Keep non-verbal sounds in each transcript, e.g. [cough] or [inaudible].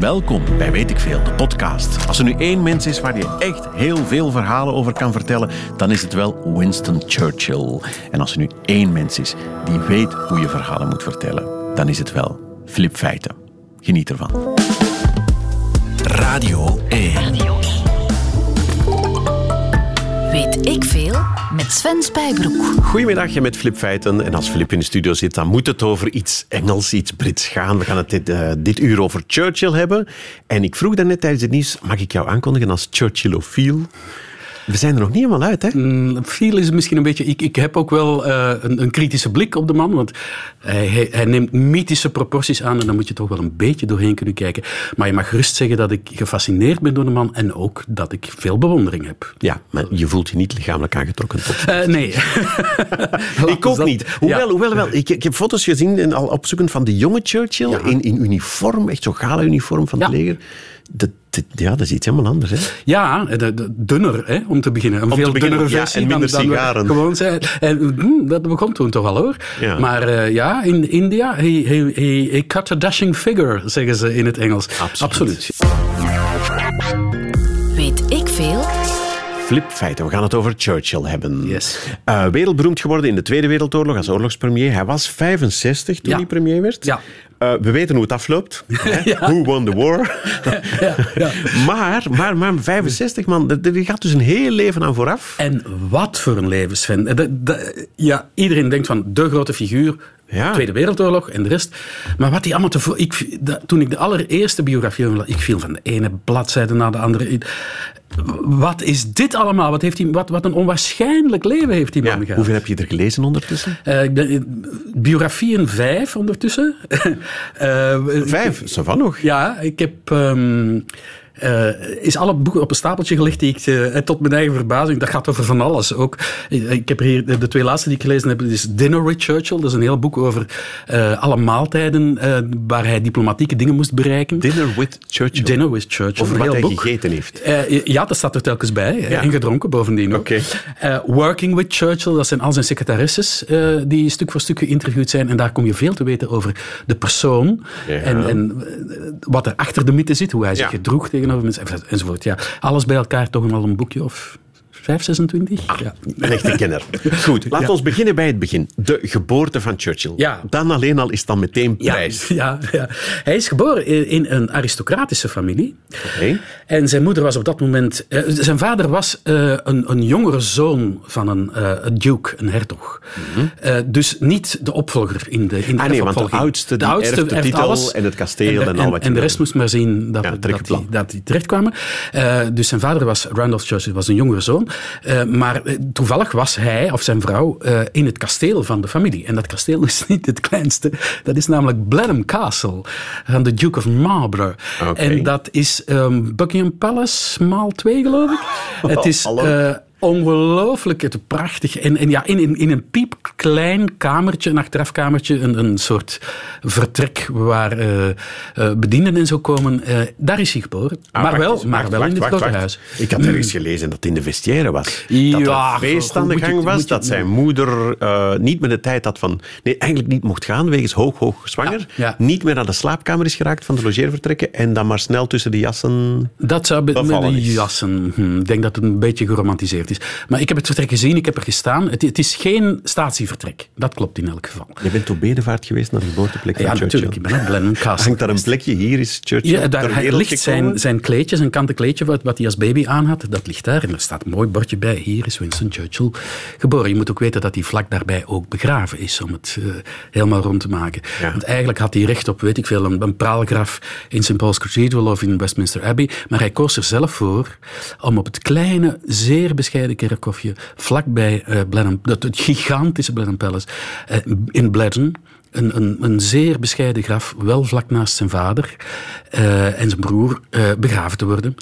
Welkom bij Weet ik Veel, de podcast. Als er nu één mens is waar je echt heel veel verhalen over kan vertellen, dan is het wel Winston Churchill. En als er nu één mens is die weet hoe je verhalen moet vertellen, dan is het wel Flip Feiten. Geniet ervan. Radio 1. Weet ik veel met Sven Spijbroek. Goedemiddag met Flip Feiten. En als Flip in de studio zit, dan moet het over iets Engels, iets Brits gaan. We gaan het dit, eh, dit uur over Churchill hebben. En ik vroeg daarnet tijdens het nieuws, mag ik jou aankondigen als Churchillofiel? We zijn er nog niet helemaal uit, hè? Veel is misschien een beetje... Ik, ik heb ook wel eh, een, een kritische blik op de man, want hij, hij, neemt mythische proporties aan en dan moet je toch wel een beetje doorheen kunnen kijken. Maar je mag gerust zeggen dat ik gefascineerd ben door de man en ook dat ik veel bewondering heb. Ja, maar je voelt je niet lichamelijk aangetrokken tot... Eh, nee. [laughs] ik ook dat- niet. Hoewel, Ja. hoewel wel, ik, ik heb foto's gezien en al opzoeken van de jonge Churchill in, in uniform, echt zo'n gala-uniform van het Ja. leger. Dat, dat- ja, dat is iets helemaal anders, hè? Ja, de, de- dunner, hè, om te beginnen. Een te veel beginnen, dunnere ja, en minder dan, dan we sigaren. gewoon zijn. En hm, dat begon toen toch al, hoor. Ja. Maar eh, ja, in India, he, he, he, he cut a dashing figure, zeggen ze in het Engels. Absoluut. Weet ik veel? Flipfeiten, we gaan het over Churchill hebben. Yes. Eh, wereldberoemd geworden in de Tweede Wereldoorlog als oorlogspremier. Hij was 65 toen Ja. hij premier werd. Ja. Eh, we weten hoe het afloopt. [laughs] hè? Who won the war? [laughs] Maar, maar, maar 65 man, er gaat dus een heel leven aan vooraf. En wat voor een leven, Sven. Eh, dat- ja, iedereen denkt van de grote figuur, Ja. Tweede Wereldoorlog en de rest. Maar wat hij allemaal tevoren... Ik, dat- toen ik de allereerste biografie... Ik viel van de ene bladzijde naar de andere. Wat is dit allemaal? Wat, heeft hij, wat, wat een onwaarschijnlijk leven heeft die man Ja, gehad. hoeveel heb je er gelezen ondertussen? Eh, ik ben, eh, biografieën vijf ondertussen. [laughs] Eh, Vijf, zo van nog. Ja, ik heb... ehm, eh, is alle boeken op een stapeltje gelegd die ik eh, tot mijn eigen verbazing. Dat gaat over van alles ook. Ik, heb hier de, twee laatste die ik gelezen heb. is Dinner with Churchill. Dat is een heel boek over eh, alle maaltijden waar hij diplomatieke dingen moest bereiken. Dinner with Churchill. Dinner with Churchill. Over wat heel hij boek. gegeten heeft. Ja, dat staat er telkens bij. Ja. En gedronken bovendien ook. Oké. Working with Churchill, dat zijn al zijn secretaresses die stuk voor stuk geïnterviewd zijn. En daar kom je veel te weten over de persoon. Ja. En, en wat er achter de mythe zit, hoe hij zich Ja. gedroeg tegenover mensen, enzovoort. Ja, alles bij elkaar toch wel een boekje of 5, 26? Ah. Ja. Een echte kenner. Goed, laten we ons beginnen bij het begin. De geboorte van Churchill. Ja. Dan alleen al is dan meteen prijs. ja, ja. Hij is geboren in, een aristocratische familie. Oké. En zijn moeder was op dat moment... eh, zijn vader was eh, een, een jongere zoon van een, eh, een duke, een hertog. Eh, dus niet de opvolger in de, in de Mhm. Ah nee, want de oudste die erft de titel en het kasteel en al wat je En de rest moest maar zien dat, Ja, dat, die, dat die terechtkwamen. Dus zijn vader was, Randolph Churchill, was een jongere zoon. Eh, maar eh, toevallig was hij of zijn vrouw eh, in het kasteel van de familie. En dat kasteel [laughs] is niet het kleinste. Dat is namelijk Blenheim Castle van de Duke of Marlborough. En dat is ehm, Buckingham Palace maal 2, geloof ik. [laughs] Het is. Ongelooflijk prachtig. En, en ja, in, in, in een piepklein kamertje, een achterafkamertje, een, een soort vertrek waar eh eh, bedienden en zo komen. eh, daar is hij geboren. Ah, maar wacht wel, eens, maar wacht, wel in het wacht, grote wacht. huis. Ik had ergens gelezen dat het in de vestiaire was. dat er feest aan de je- gang was, je- dat zijn moeder niet meer de tijd had van... Nee, eigenlijk niet mocht gaan, wegens hoog, hoog zwanger. Ja, ja. Niet meer naar de slaapkamer is geraakt van de logeervertrekken en dan maar snel tussen de jassen... Dat zou met de jassen. hm, ik denk dat het een beetje geromantiseerd is. Maar ik heb het vertrek gezien, ik heb er gestaan. Het, het is geen statievertrek. Dat klopt in elk geval. Je bent op bedevaart geweest naar de geboorteplek van Ja, Churchill. natuurlijk. Ik ben op Blenheim Castle. Hangt daar een plekje? Hier is Churchill Ja, daar ligt zijn, zijn kleedje, zijn kanten kleedje, wat, wat hij als baby aan had. Dat ligt daar en er staat een mooi bordje bij. Hier is Winston Churchill geboren. Je moet ook weten dat hij vlak daarbij ook begraven is, om het eh, helemaal rond te maken. Ja. Want eigenlijk had hij recht op, weet ik veel, een, een praalgraf in St. Paul's Cathedral of in Westminster Abbey. Maar hij koos er zelf voor om op het kleine, zeer bescheiden kerkhofje vlakbij eh Blenheim, dat, het gigantische Blenheim Palace eh, in Bledden, een, een, een zeer bescheiden graf, wel vlak naast zijn vader eh, en zijn broer, eh, begraven te worden.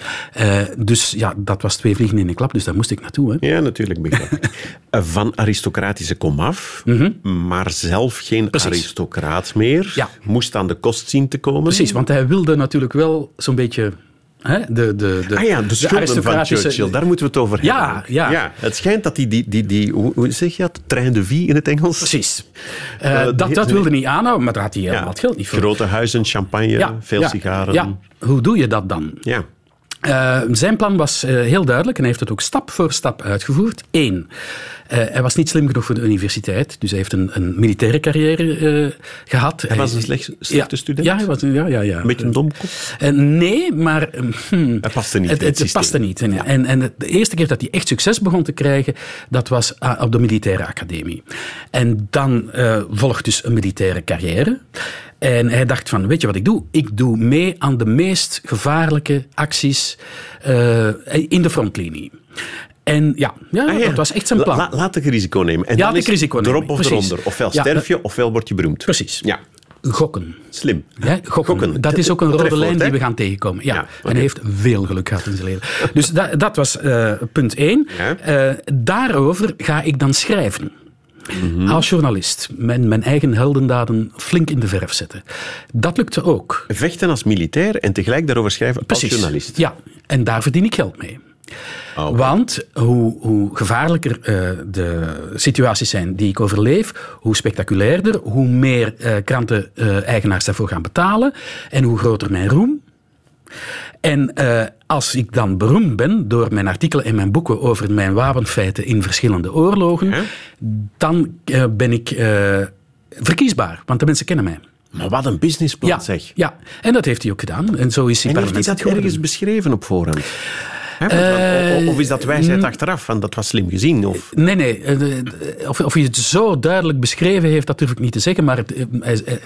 Dus ja, dat was twee vliegen in één klap, dus daar moest ik naartoe. Hè. Ja, natuurlijk begrijp [laughs] ik. Van aristocratische komaf, maar zelf geen. Precies. aristocraat meer. Ja. Moest aan de kost zien te komen. Precies, want hij wilde natuurlijk wel zo'n beetje Hè? De, de, de, Ah ja, de schulden van Churchill, daar moeten we het over Ja, hebben. ja. Het schijnt dat die, die, die, die hoe, zeg je dat, trein de vie in het Engels? Precies. Eh, Eh, dat, dat wilde niet aanhouden, maar daar had hij helemaal Ja. het geld niet voor. Grote huizen, champagne, veel ja, sigaren. Ja, hoe doe je dat dan? Ja. Eh, zijn plan was eh, heel duidelijk en hij heeft het ook stap voor stap uitgevoerd. Eén, eh, hij was niet slim genoeg voor de universiteit, dus hij heeft een, een militaire carrière eh, gehad. Hij was een slecht- slechte student? Ja, hij was, ja, ja, ja. Een beetje een domkop. Nee, maar hmm, Hij paste niet het, in het het, paste niet. En, en, en de eerste keer dat hij echt succes begon te krijgen, dat was op de militaire academie. En dan volgt dus een militaire carrière. En hij dacht van, weet je wat ik doe? Ik doe mee aan de meest gevaarlijke acties eh, in de frontlinie. En ja, ja, Ah, ja. dat was echt zijn La- plan. la- laat ik risico nemen. En Ja, dan is risico nemen, erop of precies. eronder. Ofwel sterf je, ofwel word je beroemd. Precies. Ja, Gokken. slim. Ja, gokken. Dat is ook een rode lijn die we gaan tegenkomen. Ja. Ja, En hij heeft veel geluk gehad in zijn leven. Dus dat, dat was eh, punt één. Ja. Eh, daarover ga ik dan schrijven. Mhm. Als journalist. Mijn, mijn eigen heldendaden flink in de verf zetten. Dat lukte ook. Vechten als militair en tegelijk daarover schrijven Precies. als journalist. Ja, en daar verdien ik geld mee. Oh, Want hoe, hoe gevaarlijker eh, de situaties zijn die ik overleef, hoe spectaculairder, hoe meer eh, kranten-eigenaars daarvoor gaan betalen en hoe groter mijn roem. En eh, als ik dan beroemd ben door mijn artikelen en mijn boeken over mijn wapenfeiten in verschillende oorlogen, dan eh, ben ik eh, verkiesbaar, want de mensen kennen mij. Maar wat een businessplan Ja, zeg. ja, en dat heeft hij ook gedaan. En zo is hij En heeft hij dat beschreven op voorhand? Hè, of- is dat wijsheid achteraf? Van, dat was slim gezien? Of? Nee, nee. eh, Of, of hij het zo duidelijk beschreven heeft, dat durf ik niet te zeggen. Maar het, eh, eh,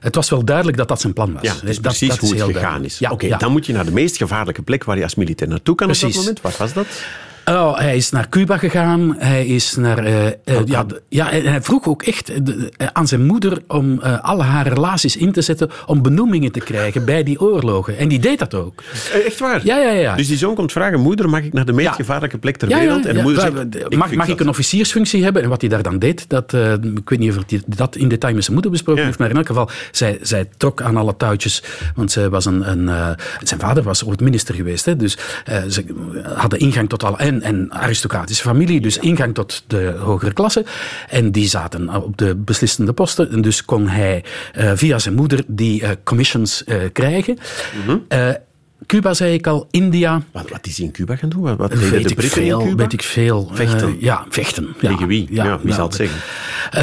het was wel duidelijk dat dat zijn plan was. Ja, het is Dat- precies dat hoe het gegaan duidelijk. is. Ja, Oké, ja. dan moet je naar de meest gevaarlijke plek waar je als militair naartoe kan op dat Precies. moment. Wat was dat? Oh, hij is naar Cuba gegaan. Hij is naar. eh, eh, ja, ja, en hij vroeg ook echt eh, de- aan zijn moeder om eh, alle haar relaties in te zetten om benoemingen te krijgen bij die oorlogen. En die deed dat ook. Echt waar? Ja, ja, ja. Dus die zoon komt vragen, moeder, mag ik naar de meest Ja. gevaarlijke plek ter Ja, wereld? En moeder zegt, ik mag, ik een officiersfunctie hebben? En wat hij daar dan deed, dat, ik weet niet of hij dat in detail met zijn moeder besproken heeft, maar in elk geval, zij, zij trok aan alle touwtjes, want zij was een, een, zijn vader was ooit minister geweest, hè, dus ze hadden ingang tot alle, en, en aristocratische familie, dus ingang tot de hogere klasse, en die zaten op de beslissende posten, en dus kon hij eh, via zijn moeder die eh, commissions eh, krijgen. Mhm. Cuba, zei ik al, India, Wat, wat is hij in Cuba gaan doen? Wat, Weet de ik Britten in veel, Cuba? weet ik veel. Vechten. Eh, ja, vechten. Ja, Tegen wie? Ja, wie zal het zeggen? Eh,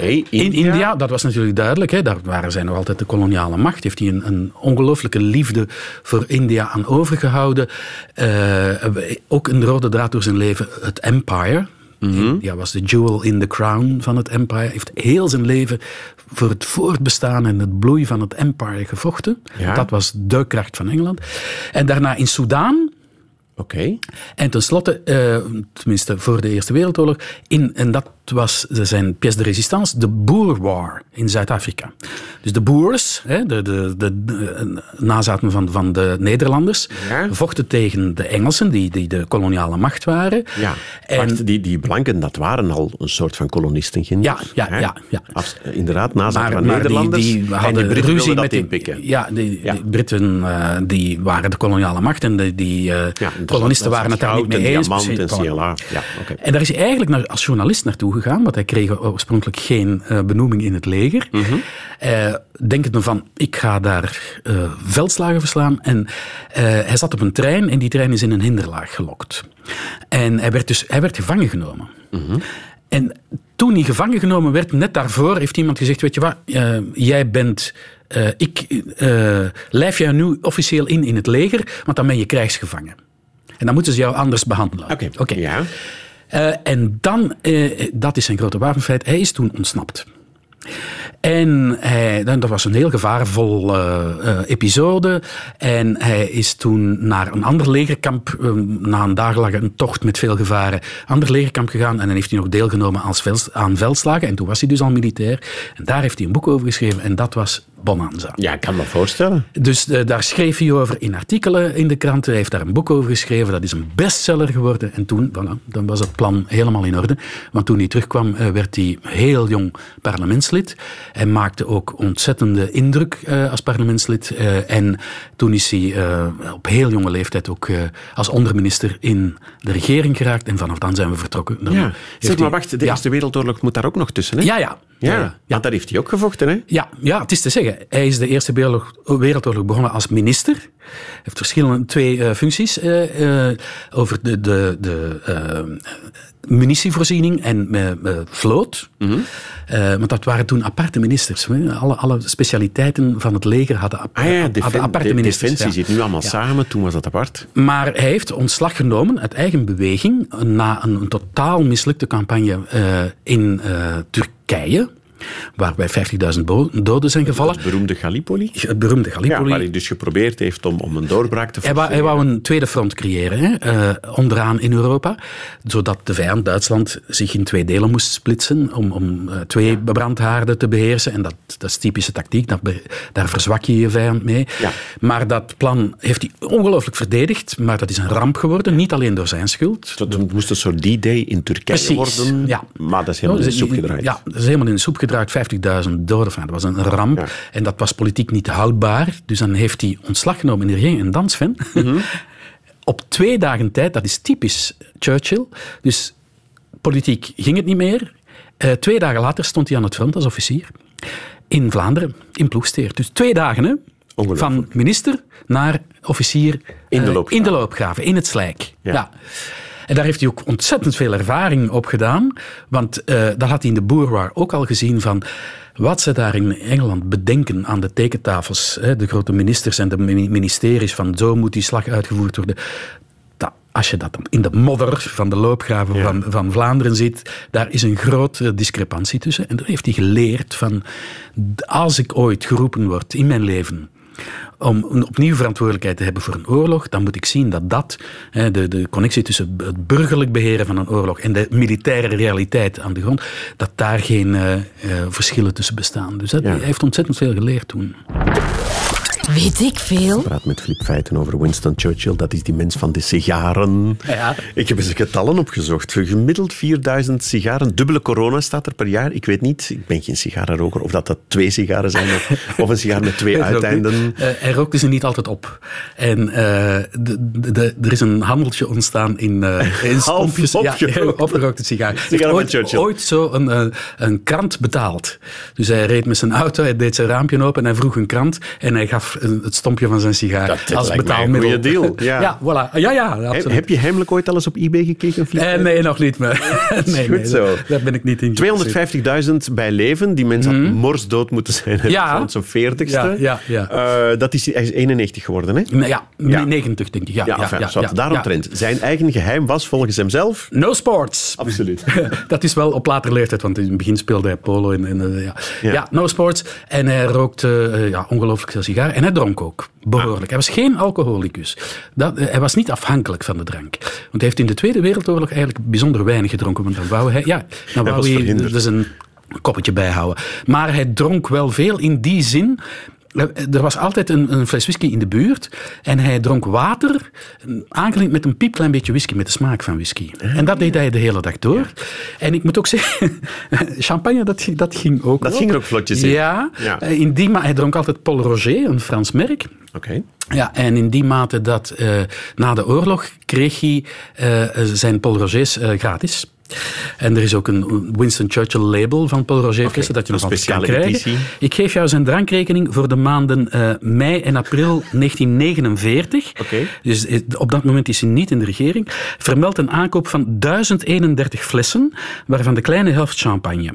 Hey, in India? Dat was natuurlijk duidelijk. Hè, daar waren zij nog altijd de koloniale macht. Heeft hij een, een ongelooflijke liefde voor India aan overgehouden. Eh, ook een rode draad door zijn leven, het empire. Mhm. India was de jewel in the crown van het empire. Heeft heel zijn leven voor het voortbestaan en het bloei van het empire gevochten. Ja. Dat was de kracht van Engeland. En daarna in Soudaan Oké. en tenslotte, eh, tenminste voor de Eerste Wereldoorlog, in, en dat was zijn pièce de résistance, de Boer War in Zuid-Afrika. Dus de Boers, hè, de, de, de, de nazaten van, van de Nederlanders, Ja. vochten tegen de Engelsen, die, die de koloniale macht waren. Ja, En- Wacht, die, die blanken, dat waren al een soort van kolonisten. Ja, ja, Hè? ja, ja. Inderdaad, nazaten van maar Nederlanders. die en die hadden ruzie met inpikken. Ja, die, Ja. die Britten eh, die waren de koloniale macht en de, die eh, kolonisten waren het daar niet mee en eens. en. Ja. En daar is hij eigenlijk naar, als journalist naartoe gegaan, want hij kreeg oorspronkelijk geen eh, benoeming in het leger. Mhm. Eh, denkende van, ik ga daar eh, veldslagen verslaan. En hij zat op een trein en die trein is in een hinderlaag gelokt. En hij werd dus hij werd gevangen genomen. Mhm. En toen hij gevangen genomen werd, net daarvoor heeft iemand gezegd, weet je wat, jij bent... ik eh, lijf jou nu officieel in in het leger, want dan ben je krijgsgevangen. En dan moeten ze jou anders behandelen. Oké, ja. Eh, en dan, eh, dat is zijn grote wapenfeit, hij is toen ontsnapt. En dan- dat was een heel gevaarvol eh, eh, episode. En hij is toen naar een ander legerkamp, eh, na een dagenlange tocht met veel gevaren, ander legerkamp gegaan. En dan heeft hij nog deelgenomen aan veldslagen. En toen was hij dus al militair. En daar heeft hij een boek over geschreven. En dat was bonanza. Ja, ik kan me voorstellen. Dus uh, daar schreef hij over in artikelen in de kranten. Hij heeft daar een boek over geschreven. Dat is een bestseller geworden. En toen voilà, dan was het plan helemaal in orde. Want toen hij terugkwam, uh, werd hij heel jong parlementslid. Hij maakte ook ontzettende indruk uh, als parlementslid. en toen is hij op heel jonge leeftijd ook als onderminister in de regering geraakt. En vanaf dan zijn we vertrokken. Dan ja. Zeg maar, wacht, de ja. Eerste Wereldoorlog moet daar ook nog tussen, hè? Ja, ja. Ja, ja. want daar heeft hij ook gevochten, hè? Ja, ja, het is te zeggen. Hij is de Eerste Wereldoorlog begonnen als minister. Hij heeft verschillende twee uh, functies uh, uh, over de, de, de munitievoorziening en vloot. Mm -hmm. want dat waren toen aparte ministers. Alle, alle specialiteiten van het leger hadden, ah, ja, hadden aparte de, ministers. Defensie ja. zit nu allemaal samen, toen was dat apart. Maar hij heeft ontslag genomen uit eigen beweging na een, een totaal mislukte campagne in Turkije waarbij 50.000 doden zijn gevallen. Het beroemde Gallipoli? Het beroemde Gallipoli. Ja, waar hij dus geprobeerd heeft om, om een doorbraak te hij wou, hij wou een tweede front creëren, hè, uh, onderaan in Europa, zodat de vijand Duitsland zich in twee delen moest splitsen om, om uh, twee ja. brandhaarden te beheersen. En dat, dat is typische tactiek, dat, daar verzwak je je vijand mee. Ja. Maar dat plan heeft hij ongelooflijk verdedigd, maar dat is een ramp geworden, niet alleen door zijn schuld. Het moest een soort D-Day in Turkije Precies, worden, ja. maar dat is helemaal in de soep gedraaid. Ja, dat is helemaal in de soep gedraaid. 50.000 doden. Dat was een ramp. Ja. En dat was politiek niet houdbaar. Dus dan heeft hij ontslag genomen. En dan, Sven, mm -hmm. [laughs] op twee dagen tijd, dat is typisch Churchill. Dus politiek ging het niet meer. Uh, twee dagen later stond hij aan het front als officier. In Vlaanderen, in Ploegsteer. Dus twee dagen, hè? Van minister naar officier in de uh, loopgraven, in, de loopgraven, in het slijk. Ja. ja. En daar heeft hij ook ontzettend veel ervaring op gedaan. Want uh, dat had hij in de Boerwaar ook al gezien van wat ze daar in Engeland bedenken aan de tekentafels. Hè, de grote ministers en de ministeries van zo moet die slag uitgevoerd worden. Als je dat in de modder van de loopgraven Ja. van, van Vlaanderen ziet, daar is een grote discrepantie tussen. En toen heeft hij geleerd van als ik ooit geroepen word in mijn leven om een opnieuw verantwoordelijkheid te hebben voor een oorlog, dan moet ik zien dat dat, de, de connectie tussen het burgerlijk beheren van een oorlog en de militaire realiteit aan de grond, dat daar geen uh, uh, verschillen tussen bestaan. Dus dat, Ja. heeft ontzettend veel geleerd toen. Weet ik veel? Ik praat met Flip Feiten over Winston Churchill. Dat is die mens van de sigaren. Ja. Ik heb eens getallen opgezocht. Gemiddeld 4000 sigaren. Dubbele corona staat er per jaar. Ik weet niet, ik ben geen sigarenroker, of dat dat twee sigaren zijn of, [laughs] of een sigaar met twee uiteinden. Eh, hij rookte ze niet altijd op. En eh, de, de, de- er is een handeltje ontstaan in, eh in [laughs] stompjes. opgerookt. Ja, [laughs] opgerookte sigaar. Sigaren met Churchill. ooit, ooit zo een, een krant betaald. Dus hij reed met zijn auto, hij deed zijn raampje open en hij vroeg een krant en hij gaf een- het stompje van zijn sigaar Dat- dat als lijkt mij een betaalmiddel. goeie deal, [laughs] ja. ja, voilà. Ja, ja, Heb, absoluut. heb je heimelijk ooit al eens op eBay gekeken? Eh, nee, nog niet. Maar, [laughs] nee, [laughs] Goed nee, zo. Daar ben ik niet in. geïnteresseerd. 250.000 bij leven. Die mens had morsdood moeten zijn. Mhm. Ja. Van zijn 40ste. Ja, ja, ja. Eh, dat is, hij is 91 geworden, hè? Nee, Ja, Ja. 90 denk ik. Ja, Ja, ja, enfin, ja, ja. Zijn eigen geheim was volgens hemzelf... No sports. Absoluut. Dat is wel op latere leeftijd, want in het begin speelde hij polo. En, en, eh, ja. Ja. Ja. no sports. En hij rookte eh, ja, ongelooflijk veel sigaar. En hij dronk ook, behoorlijk. Hij was geen alcoholicus. Dat, eh, hij was niet afhankelijk van de drank. Want hij heeft in de Tweede Wereldoorlog eigenlijk bijzonder weinig gedronken. Want dan wou hij, ja, dan wou hij verhinderd. dus een koppetje bijhouden. Maar hij dronk wel veel in die zin... eh, Er was altijd een, een fles whisky in de buurt en hij dronk water aangelengd met een piepklein beetje whisky, met de smaak van whisky. En dat deed hij de hele dag door. En ik moet ook zeggen, [laughs] champagne, dat, ging- dat ging ook Dat wel. ging er ook vlotjes in. Ja, Ja. eh, in die ma- hij dronk altijd Paul Roger, een Frans merk. Oké. Ja, en in die mate dat eh, na de oorlog kreeg hij zijn Paul Rogers gratis. En er is ook een Winston Churchill label van Paul Roger flessen dat je nog altijd kan speciale krijgen. editie. Ik geef jou zijn drankrekening voor de maanden eh, mei en april [laughs] 1949. Oké. Dus eh, op dat moment is hij niet in de regering. Vermeldt een aankoop van 1031 flessen, waarvan de kleine helft champagne.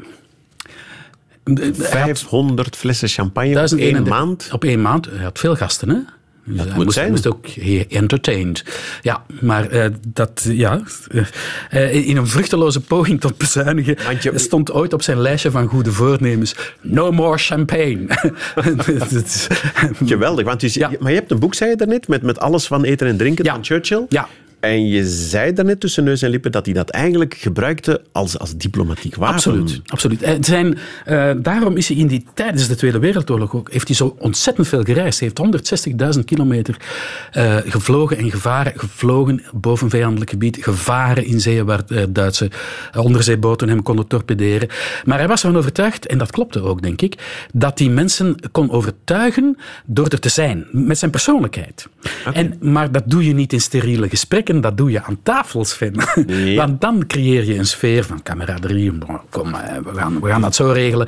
Eh, Hij had 500 flessen champagne op één 1031 maand. Op één maand. Hij had veel gasten, hè? Dus hij moet moest, zijn. moest ook entertained. Ja, maar eh, dat, ja, [laughs] eh, in een vruchteloze poging tot bezuinigen je- stond ooit op zijn lijstje van goede voornemens no more champagne. [laughs] Dat Geweldig. Want Ja. Maar je hebt een boek, zei je daarnet, met, met alles van eten en drinken Ja. van Churchill. ja, En je zei daarnet tussen neus en lippen dat hij dat eigenlijk gebruikte als, als diplomatiek wapen. Absoluut. absoluut. En zijn, uh, daarom is hij in die, tijdens de Tweede Wereldoorlog ook, heeft hij zo ontzettend veel gereisd. Hij heeft 160.000 kilometer uh, gevlogen en gevaren. Gevlogen boven vijandelijk gebied, gevaren in zeeën waar uh, Duitse onderzeeboten hem konden torpederen. Maar hij was ervan overtuigd, en dat klopte ook, denk ik, dat hij mensen kon overtuigen door er te zijn, met zijn persoonlijkheid. Okay. En, maar dat doe je niet in steriele gesprekken, dat doe je aan tafels. Nee. [laughs] Want dan creëer je een sfeer van camaraderie. Kom, we gaan, we gaan dat zo regelen.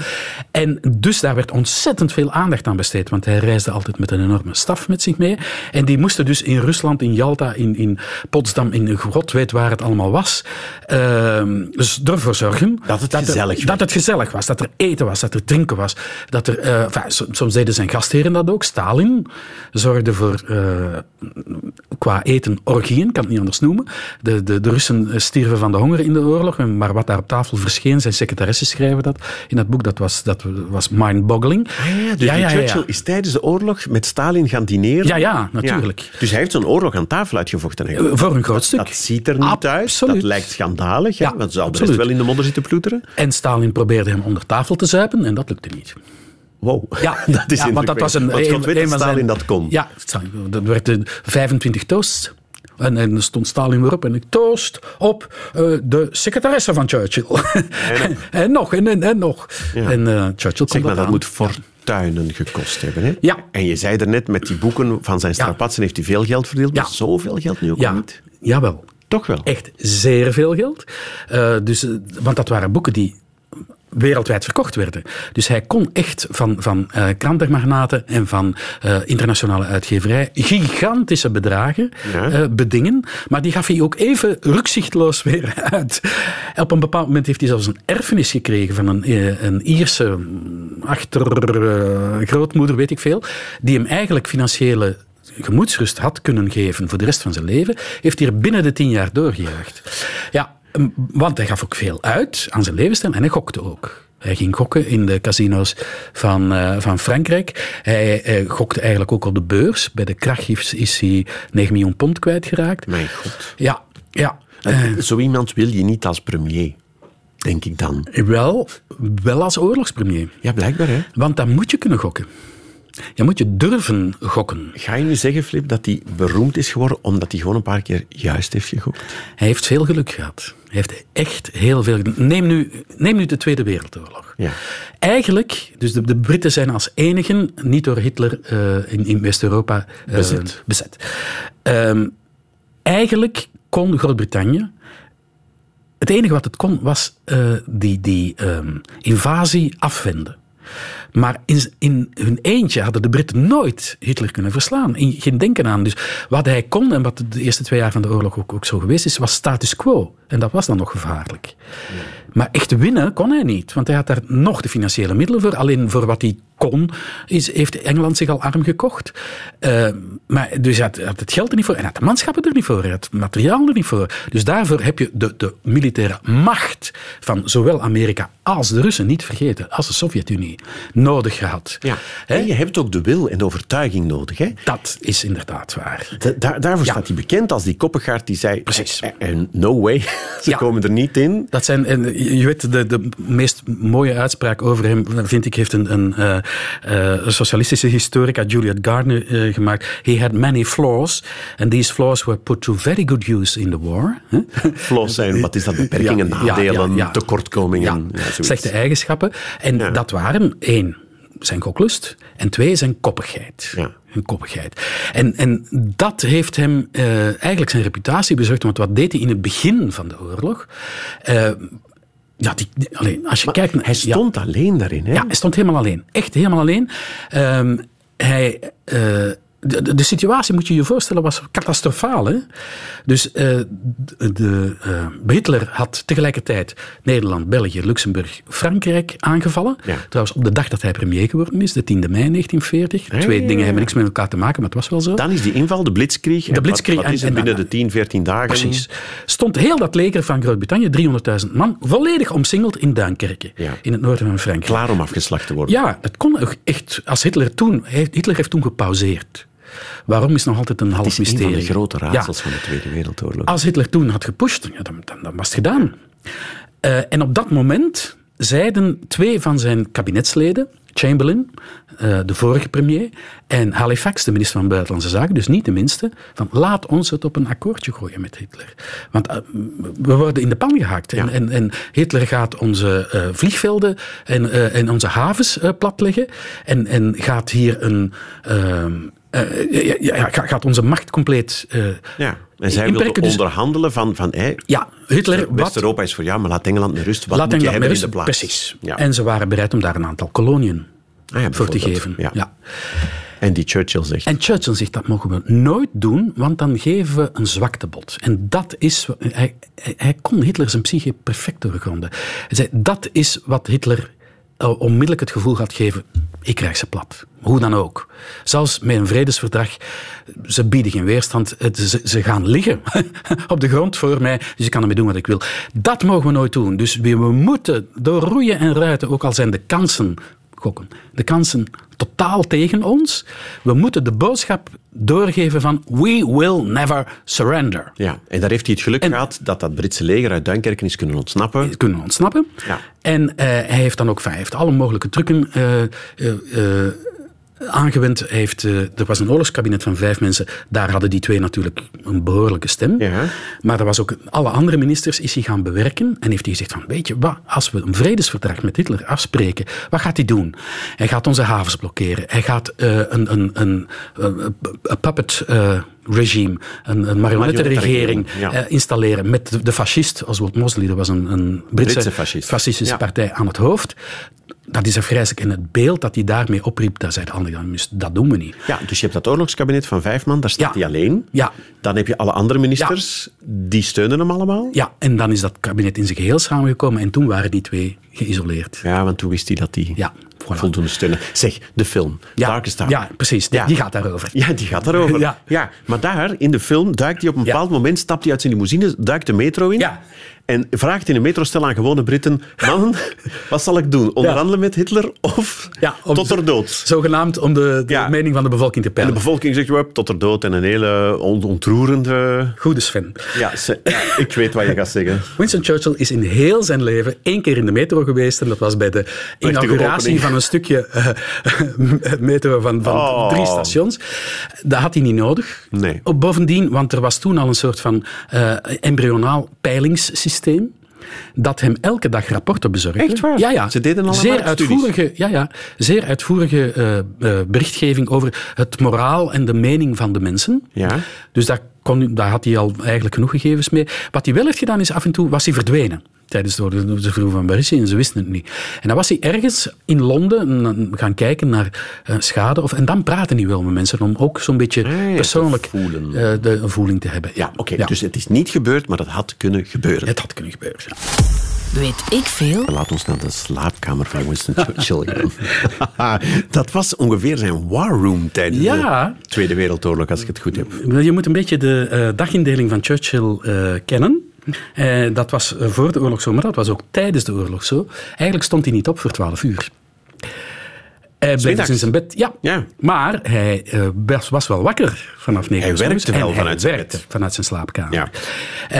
En dus daar werd ontzettend veel aandacht aan besteed, want hij reisde altijd met een enorme staf met zich mee. En die moesten dus in Rusland, in Jalta, in, in Potsdam, in God weet waar het allemaal was, uh, dus ervoor zorgen dat het, dat, gezellig er, dat het gezellig was, dat er eten was, dat er drinken was. Dat er, uh, enfin, soms deden zijn gastheren dat ook. Stalin zorgde voor uh, qua eten orgieën, kan het niet anders noemen. De, de, de Russen stierven van de honger in de oorlog, maar wat daar op tafel verscheen, zijn secretaressen schrijven dat in dat boek, dat was, dat was mind-boggling. Ah, ja, dus ja, ja, Churchill is tijdens de oorlog met Stalin gaan dineren? Ja, ja, natuurlijk. Dus hij heeft zo'n oorlog aan tafel uitgevochten eigenlijk. Voor een groot stuk. Dat, dat ziet er niet Absoluut. uit. Dat lijkt schandalig, ja, want ze zou best wel in de modder zitten ploeteren. En Stalin probeerde hem onder tafel te zuipen en dat lukte niet. Wow, ja, [laughs] dat is ja, want dat was een, want een dat van Stalin zijn, dat kon. Ja, dat werd 25 toasts. En, en stond Stalin weer op en ik toast op uh, de secretaresse van Churchill. En, [laughs] en nog, en, en, en nog. Ja. En uh, Churchill Zeg maar, dat aan. moet fortuinen gekost hebben. Hè? Ja. En je zei er net, met die boeken van zijn strapatsen heeft hij veel geld verdeeld. Maar zoveel geld nu ook Ja, niet. jawel. Toch wel. Echt zeer veel geld. Uh, dus, want dat waren boeken die wereldwijd verkocht werden. Dus hij kon echt van, van uh, krantenmagnaten en van uh, internationale uitgeverij gigantische bedragen Ja. uh, bedingen. Maar die gaf hij ook even rukzichtloos weer uit. Op een bepaald moment heeft hij zelfs een erfenis gekregen van een, eh, een Ierse achtergrootmoeder, weet ik veel, die hem eigenlijk financiële gemoedsrust had kunnen geven voor de rest van zijn leven, heeft hij er binnen de tien jaar doorgejaagd. Ja, want hij gaf ook veel uit aan zijn levensstijl en hij gokte ook. Hij ging gokken in de casino's van, uh, van Frankrijk. Hij, hij, gokte eigenlijk ook op de beurs. Bij de krachtgifts is hij 9 miljoen pond kwijtgeraakt. Mijn god. Ja, ja. Uh, Zo iemand wil je niet als premier, denk ik dan. Wel, wel als oorlogspremier. Ja, blijkbaar hè. Want dan moet je kunnen gokken. Je moet je durven gokken. Ga je nu zeggen, Flip, dat hij beroemd is geworden omdat hij gewoon een paar keer juist heeft gegokt? Hij heeft veel geluk gehad. Hij heeft echt heel veel. Neem nu, neem nu de Tweede Wereldoorlog. Ja. Eigenlijk, dus de, de Britten zijn als enigen niet door Hitler uh, in, in West-Europa uh, bezet. bezet. Um, eigenlijk kon Groot-Brittannië. Het enige wat het kon was uh, die, die um, invasie afwenden. Maar in, in, hun eentje hadden de Britten nooit Hitler kunnen verslaan. In, geen denken aan. Dus wat hij kon, en wat de eerste twee jaar van de oorlog ook, ook zo geweest is, was status quo. En dat was dan nog gevaarlijk. Ja. Maar echt winnen kon hij niet, want hij had daar nog de financiële middelen voor. Alleen voor wat hij is, heeft Engeland zich al arm gekocht. Uh, maar, dus had, had, het geld er niet voor, en hij had de manschappen er niet voor, had het materiaal er niet voor. Dus daarvoor heb je de, de militaire macht van zowel Amerika als de Russen, niet vergeten, als de Sovjet-Unie, nodig gehad. Ja. En je hebt ook de wil en de overtuiging nodig. Hè? Dat is inderdaad waar. Da daar, daarvoor ja. staat hij bekend als die koppengaard die zei: Precies. No way, [laughs] ze ja. komen er niet in. Dat zijn, en je weet, de, de meest mooie uitspraak over hem, vind ik, heeft een, een, socialistische historica, Juliet Gardner, uh, gemaakt. He had many flaws, and these flaws were put to very good use in the war. Flaws zijn, wat is dat? Beperkingen, ja, nadelen, ja, tekortkomingen. slechte eigenschappen. En dat waren één, zijn koklust, en twee, zijn koppigheid. Ja hun koppigheid. En, en dat heeft hem uh, eigenlijk zijn reputatie bezorgd. Want wat deed hij in het begin van de oorlog? Uh, ja, die, alleen, als je maar kijkt... Hij stond ja, alleen daarin, hè? Ja, hij stond helemaal alleen. Echt helemaal alleen. Um, hij... Uh, de, de, de, situatie, moet je je voorstellen, was catastrofaal. Hè? Dus uh, de, uh, Hitler had tegelijkertijd Nederland, België, Luxemburg, Frankrijk aangevallen. Ja. Trouwens, op de dag dat hij premier geworden is, de 10e mei 1940. Ja, Twee ja, dingen hebben niks met elkaar te maken, maar het was wel zo. Dan is die inval, de blitzkrieg. De blitzkrieg. Wat, wat is het binnen de 10, 14 dagen? Precies. Stond heel dat leger van Groot-Brittannië, 300.000 man, volledig omsingeld in Duinkerke. in het noorden van Frankrijk. Klaar om afgeslacht te worden. Ja, dat kon echt. Als Hitler toen... Hitler heeft toen gepauzeerd. Waarom is nog altijd een half Het is een mysterie. van de grote raadsels Ja. van de Tweede Wereldoorlog. Als Hitler toen had gepusht, ja, dan, dan, dan was het gedaan. Eh, en op dat moment zeiden twee van zijn kabinetsleden, Chamberlain, eh, de vorige premier, en Halifax, de minister van Buitenlandse Zaken, dus niet de minste, van laat ons het op een akkoordje gooien met Hitler. Want eh, we worden in de pan gehaakt. En, Ja. en, en Hitler gaat onze vliegvelden en, en onze havens eh, platleggen en, en gaat hier een... ja, ja, ja, gaat onze macht compleet eh, ja. En zij wilden Dus- onderhandelen van, van hey, ja, Hitler, West-Europa is voor jou, maar laat Engeland met rust. Wat laat moet je Engeland hebben met in de rust. plaats? Precies. Ja. En ze waren bereid om daar een aantal koloniën Ah ja, voor te geven. Ja. En die Churchill zegt... En Churchill zegt dat mogen we nooit doen, want dan geven we een zwaktebod. En dat is. Hij, hij, kon Hitler zijn psyche perfect doorgronden. Hij zei: dat is wat Hitler onmiddellijk het gevoel gaat geven. Ik krijg ze plat. Hoe dan ook. Zelfs met een vredesverdrag, ze bieden geen weerstand. Ze, gaan liggen [laughs] op de grond voor mij, dus ik kan ermee doen wat ik wil. Dat mogen we nooit doen. Dus we, we moeten door roeien en ruiten, ook al zijn de kansen gokken. De kansen totaal tegen ons. We moeten de boodschap doorgeven van we will never surrender. Ja, en daar heeft hij het geluk En- gehad dat dat Britse leger uit Duinkerken is kunnen ontsnappen. Die kunnen ontsnappen. Ja. En eh, hij heeft dan ook hij heeft alle mogelijke trucken eh, eh, eh, aangewend. Heeft, eh, er was een oorlogskabinet van vijf mensen. Daar hadden die twee natuurlijk een behoorlijke stem. Ja. Maar er was ook alle andere ministers is hij gaan bewerken. En heeft hij gezegd van, weet je, wat, als we een vredesverdrag met Hitler afspreken, wat gaat hij doen? Hij gaat onze havens blokkeren. Hij gaat eh, een, een, een, een, puppet eh, regime, een, een marionettenregering Ja. installeren met de, de fascist Oswald Mosley. Dat was een, een Britse, Britse fascist. fascistische Ja. partij aan het hoofd. Dat is afgrijzelijk. En het beeld dat hij daarmee opriep, daar zei de andere, dat doen we niet. Ja, dus je hebt dat oorlogskabinet van vijf man, daar staat Ja. hij alleen. Ja. Dan heb je alle andere ministers, die steunen hem allemaal. Ja, en dan is dat kabinet in zijn geheel samengekomen en toen waren die twee geïsoleerd. Ja, want toen wist hij dat hij Ja, voilà. voldoende steunen. Zeg, de film, Ja, Darkest Hour. ja precies. Die, Ja. die gaat daarover. Ja, die gaat daarover. [laughs] Ja. Ja. maar daar, in de film, duikt hij op een bepaald moment, stapt hij uit zijn limousine, duikt de metro in Ja. En vraagt in de metrostel aan gewone Britten, mannen, [laughs] wat zal ik doen? Onderhandelen met Hitler of Ja, tot er dood? Zogenaamd om de, de Ja. mening van de bevolking te En de peilen. bevolking zegt, "Wep, tot er dood. En een hele on- ontroerende... Goede Sven. Ja, ik weet wat je gaat zeggen. [laughs] Winston Churchill is in heel zijn leven één keer in de metro geweest. En dat was bij de inauguratie opening. van een stukje eh, [laughs] metro van, van Oh. drie stations. Dat had hij niet nodig. Nee. Bovendien, want er was toen al een soort van eh, embryonaal peilingssysteem. Dat hem elke dag rapporten bezorgde. Echt waar? Ja, ja. Ze deden allemaal zeer uitvoerige, ja, ja, zeer uitvoerige eh, eh, berichtgeving over het moraal en de mening van de mensen. Ja. Dus daar, kon, daar had hij al eigenlijk genoeg gegevens mee. Wat hij wel heeft gedaan is af en toe was hij verdwenen. Tijdens de oorlog. Ze vroegen van waar is hij en ze wisten het niet. En dan was hij ergens in Londen en gaan kijken naar eh, schade. Of, en dan praten hij wel met mensen om ook zo'n beetje Ah, ja, persoonlijk voelen. eh, de een voeling te hebben. Ja, oké. Dus het is niet gebeurd, maar dat had kunnen gebeuren. Het had kunnen gebeuren. ja. Weet ik veel? Laat ons naar de slaapkamer van Winston Churchill gaan. [laughs] dat was ongeveer zijn war room tijdens Ja. de Tweede Wereldoorlog, als ik het goed heb. Je moet een beetje de eh, dagindeling van Churchill eh, kennen. Eh, dat was voor de oorlog zo, maar dat was ook tijdens de oorlog zo. Eigenlijk stond hij niet op voor 12 uur. Hij bleef dus in zijn bed. Ja, Ja. maar hij eh, was, was wel wakker vanaf 9 Hij uur. 's werkte wel vanuit hij zijn werkte bed. vanuit zijn slaapkamer. Ja. Eh,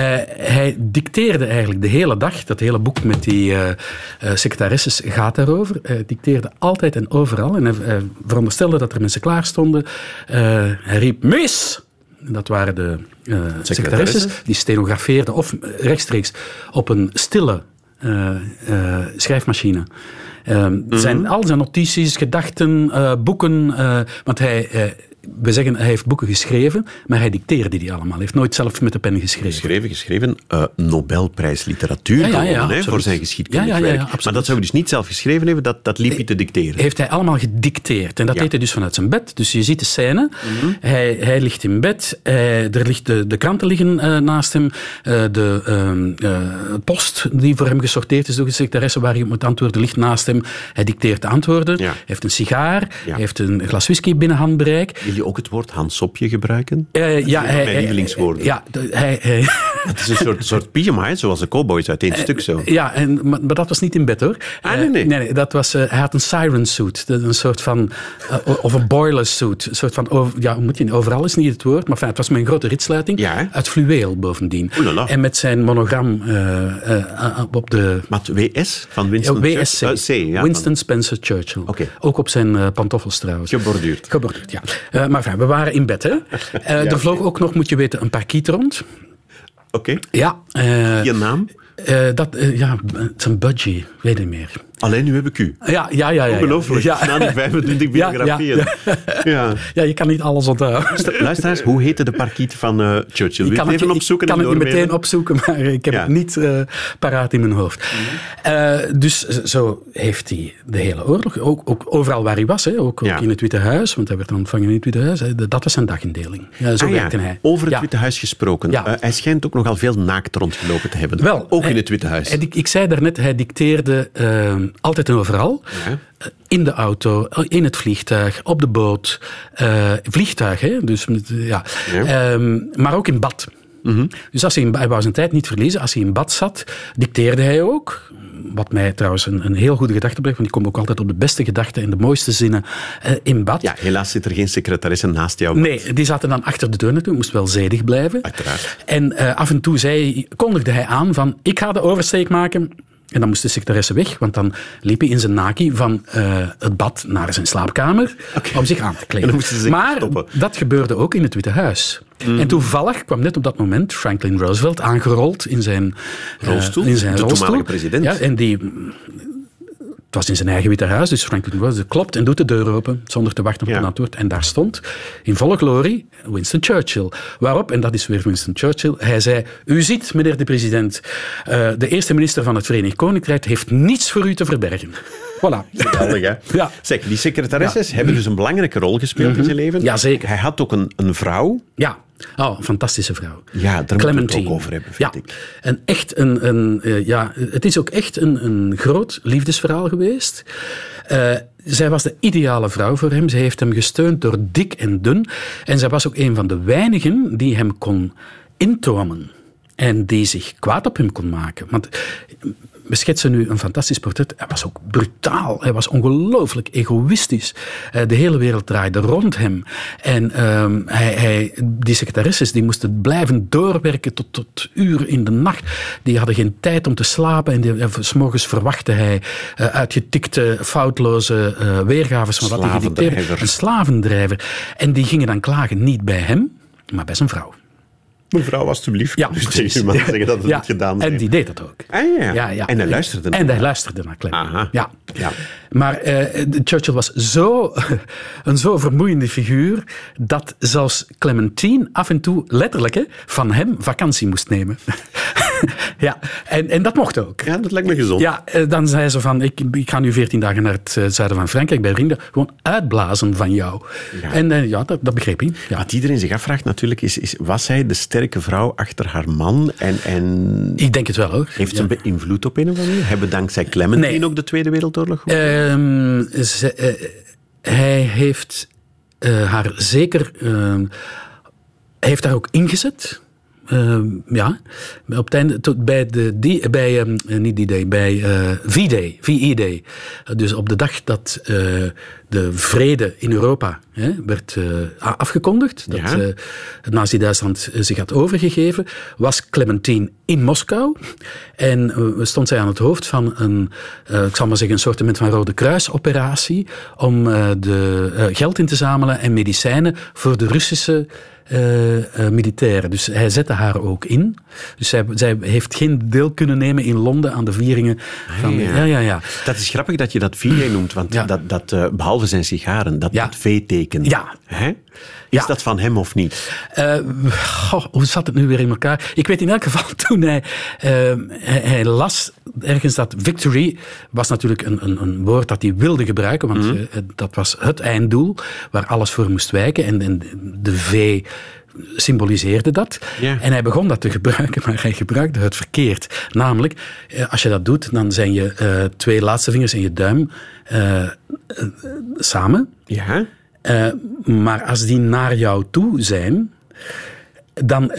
hij dicteerde eigenlijk de hele dag. Dat hele boek met die eh, secretaresses gaat daarover. Hij dicteerde altijd en overal. En hij, hij veronderstelde dat er mensen klaar stonden. Hij riep mis! Dat waren de eh, secretaresses. Die stenografeerden of rechtstreeks op een stille eh, eh, schrijfmachine. Eh, zijn, al zijn notities, gedachten, boeken. want hij, we zeggen, hij heeft boeken geschreven, maar hij dicteerde die allemaal. Hij heeft nooit zelf met de pen geschreven. Geschreven, geschreven, eh, Nobelprijs literatuur Ja, ja, gewonnen, voor zijn geschiedkundig werk. maar dat zou hij dus niet zelf geschreven hebben, dat, dat liep hij te dicteren. heeft hij allemaal gedicteerd. En dat deed hij dus vanuit zijn bed. Dus je ziet de scène. Mhm. hij, hij ligt in bed. Hij- er ligt de, de kranten liggen eh, naast hem. Eh, de ehm, eh, post die voor hem gesorteerd is door de secretaresse waar hij op moet antwoorden ligt naast hem. Hij dicteert de antwoorden, hij heeft een sigaar, hij heeft een glas whisky binnen handbereik. Je ook het woord handsopje gebruiken? Eh, ja, hij, mijn lievelingswoorden. Ja, hij, hij- [laughs] Het is een soort, soort pyjama, zoals de cowboys uit één stuk zo. ja en, maar, maar dat was niet in bed hoor. Ah, Eh, nee, nee. nee, dat was, eh, hij had een siren suit, een soort van, eh, of een boiler suit. Een soort van, over- ja, moet je, overal is niet het woord, maar het was met een grote ritsluiting. Ja, uit fluweel bovendien. En met zijn monogram eh, eh, op de Maar het WS van Winston WSC. Churchill? Eh, C, ja, Winston Spencer Churchill. Ook op zijn eh, pantoffels trouwens. Geborduurd. Geborduurd, ja. Eh, maar we waren in bed, hè. [laughs] Eh, er vloog ook nog, moet je weten, een parkiet rond. Oké. Ja. eh, Je naam? Eh, dat, eh, ja, het is een budgie, weet ik meer. Alleen nu heb ik u. Ja, ja, ja. ja. Ongelooflijk. Ja. Na die 25 Ja, [laughs] ja, biografieën. [laughs] Ja, Ja, je kan niet alles onthouden. Luisteraars, hoe heette de parkiet van eh, Churchill? Ik kan het, even ik opzoeken kan en het niet meteen opzoeken, maar ik heb het niet paraat in mijn hoofd. Eh, dus zo heeft hij de hele oorlog, ook, ook overal waar hij was, hè, ook, ook in het Witte Huis, want hij werd ontvangen in het Witte Huis, hè, dat was zijn dagindeling. Ja, zo Ah werkte hij. Over het. Witte Huis gesproken. Hij schijnt ook nogal veel naakt rondgelopen te hebben. Wel, ook in het Witte Huis. ik, ik zei daarnet, hij dicteerde eh, altijd en overal. Ja. Eh, In de auto, in het vliegtuig, op de boot. eh, vliegtuig, hè? Dus, eh, ja. Ja. Ehm, maar ook in bad. Dus als hij, in, hij wou zijn tijd niet verliezen. Als hij in bad zat, dicteerde hij ook. Wat mij trouwens een, een heel goede gedachte blijft, want ik kom ook altijd op de beste gedachten en de mooiste zinnen eh, in bad. Ja, helaas zit er geen secretaresse naast jou. Nee, die zaten dan achter de deur natuurlijk, moest wel zedig blijven. Uiteraard. En eh, af en toe zei, kondigde hij aan van, ik ga de oversteek maken. En dan moest de secretaresse weg, want dan liep hij in zijn naki van eh, het bad naar zijn slaapkamer om zich aan te kleden. Maar stoppen. dat gebeurde ook in het Witte Huis. Mm. En toevallig kwam net op dat moment Franklin Roosevelt aangerold in zijn eh, Rolstoel? in zijn De rolstoel. toenmalige president. Ja, en die het was in zijn eigen Witte Huis, dus Franklin Roosevelt klopt en doet de deur open zonder te wachten op Ja. een antwoord. En daar stond in volle glorie Winston Churchill. Waarop, en dat is weer Winston Churchill, hij zei: U ziet, meneer de president, eh, de eerste minister van het Verenigd Koninkrijk heeft niets voor u te verbergen. Voilà. Geweldig, hè? [laughs] Ja. Zeg, die secretaresses hebben dus een belangrijke rol gespeeld in zijn leven. Ja, zeker. Hij had ook een, een vrouw. Ja, oh, een fantastische vrouw. Ja, daar Clementine. het ook over hebben, vind ja. ik. En echt een, een, eh, ja, het is ook echt een, een groot liefdesverhaal geweest. Eh, zij was de ideale vrouw voor hem. Zij heeft hem gesteund door dik en dun. En zij was ook een van de weinigen die hem kon intomen. En die zich kwaad op hem kon maken. Want we schetsen nu een fantastisch portret. Hij was ook brutaal. Hij was ongelooflijk egoïstisch. Eh, de hele wereld draaide rond hem. En ehm, hij, hij, die secretaresses die moesten blijven doorwerken tot, tot uren in de nacht. Die hadden geen tijd om te slapen. En die, eh, s morgens verwachtte hij eh, uitgetikte, foutloze eh, weergaves van wat hij gedicteerd. Een slavendrijver. En die gingen dan klagen niet bij hem, maar bij zijn vrouw. Mevrouw, alstublieft. Ja, dus tegen man zeggen dat het Ja, niet gedaan En heeft. die deed dat ook. Ah, ja. En hij luisterde naar En hij luisterde naar Clem. Aha. Ja. Ja. Maar eh, Churchill was zo, [laughs] een zo vermoeiende figuur dat zelfs Clementine af en toe letterlijk hè, van hem vakantie moest nemen. [laughs] ja, en, en dat mocht ook. Ja, dat lijkt me gezond. Ja, eh, dan zei ze van, ik, ik ga nu veertien dagen naar het eh, zuiden van Frankrijk bij vrienden. Gewoon uitblazen van jou. Ja. En ja, dat, dat begreep hij. Ja. Wat iedereen zich afvraagt natuurlijk is, is was hij de sterke vrouw achter haar man en, en Ik denk het wel hoor. heeft Ja. ze beïnvloed op een of andere manier? Hebben dankzij Clementine Nee. ook de Tweede Wereldoorlog gewonnen? Ehm, ze- eh, hij heeft eh, haar zeker. ehm, hij heeft haar ook ingezet. Ehm, ja, op het einde, tot bij, de, die, bij ehm, eh, niet die day, bij eh, V-Day, VE-Day. Dus op de dag dat eh, de vrede in Europa hè, werd afgekondigd, dat Ja. eh, Nazi-Duitsland zich had overgegeven, was Clementine in Moskou. En stond zij aan het hoofd van een, ik zal maar zeggen, een soort van Rode Kruis-operatie om de, geld in te zamelen en medicijnen voor de Russische eh, militairen. Dus hij zette haar ook in. Dus zij, zij heeft geen deel kunnen nemen in Londen aan de vieringen. Van, ja. ja, ja, ja. Dat is grappig dat je dat V noemt, want Ja. dat, dat, eh, behalve zijn sigaren, dat, Ja. dat V-teken. Ja. Hè? Is Ja. dat van hem of niet? Goh, hoe zat het nu weer in elkaar? Ik weet in elk geval [laughs] toen hij, hij, hij las ergens dat victory was natuurlijk een, een, een woord dat hij wilde gebruiken, want eh, dat was het einddoel waar alles voor moest wijken. En, en de V symboliseerde dat. En hij begon dat te gebruiken, maar hij gebruikte het verkeerd. Namelijk, eh, als je dat doet, dan zijn je eh, twee laatste vingers en je duim samen. Ja. Maar als die naar jou toe zijn, dan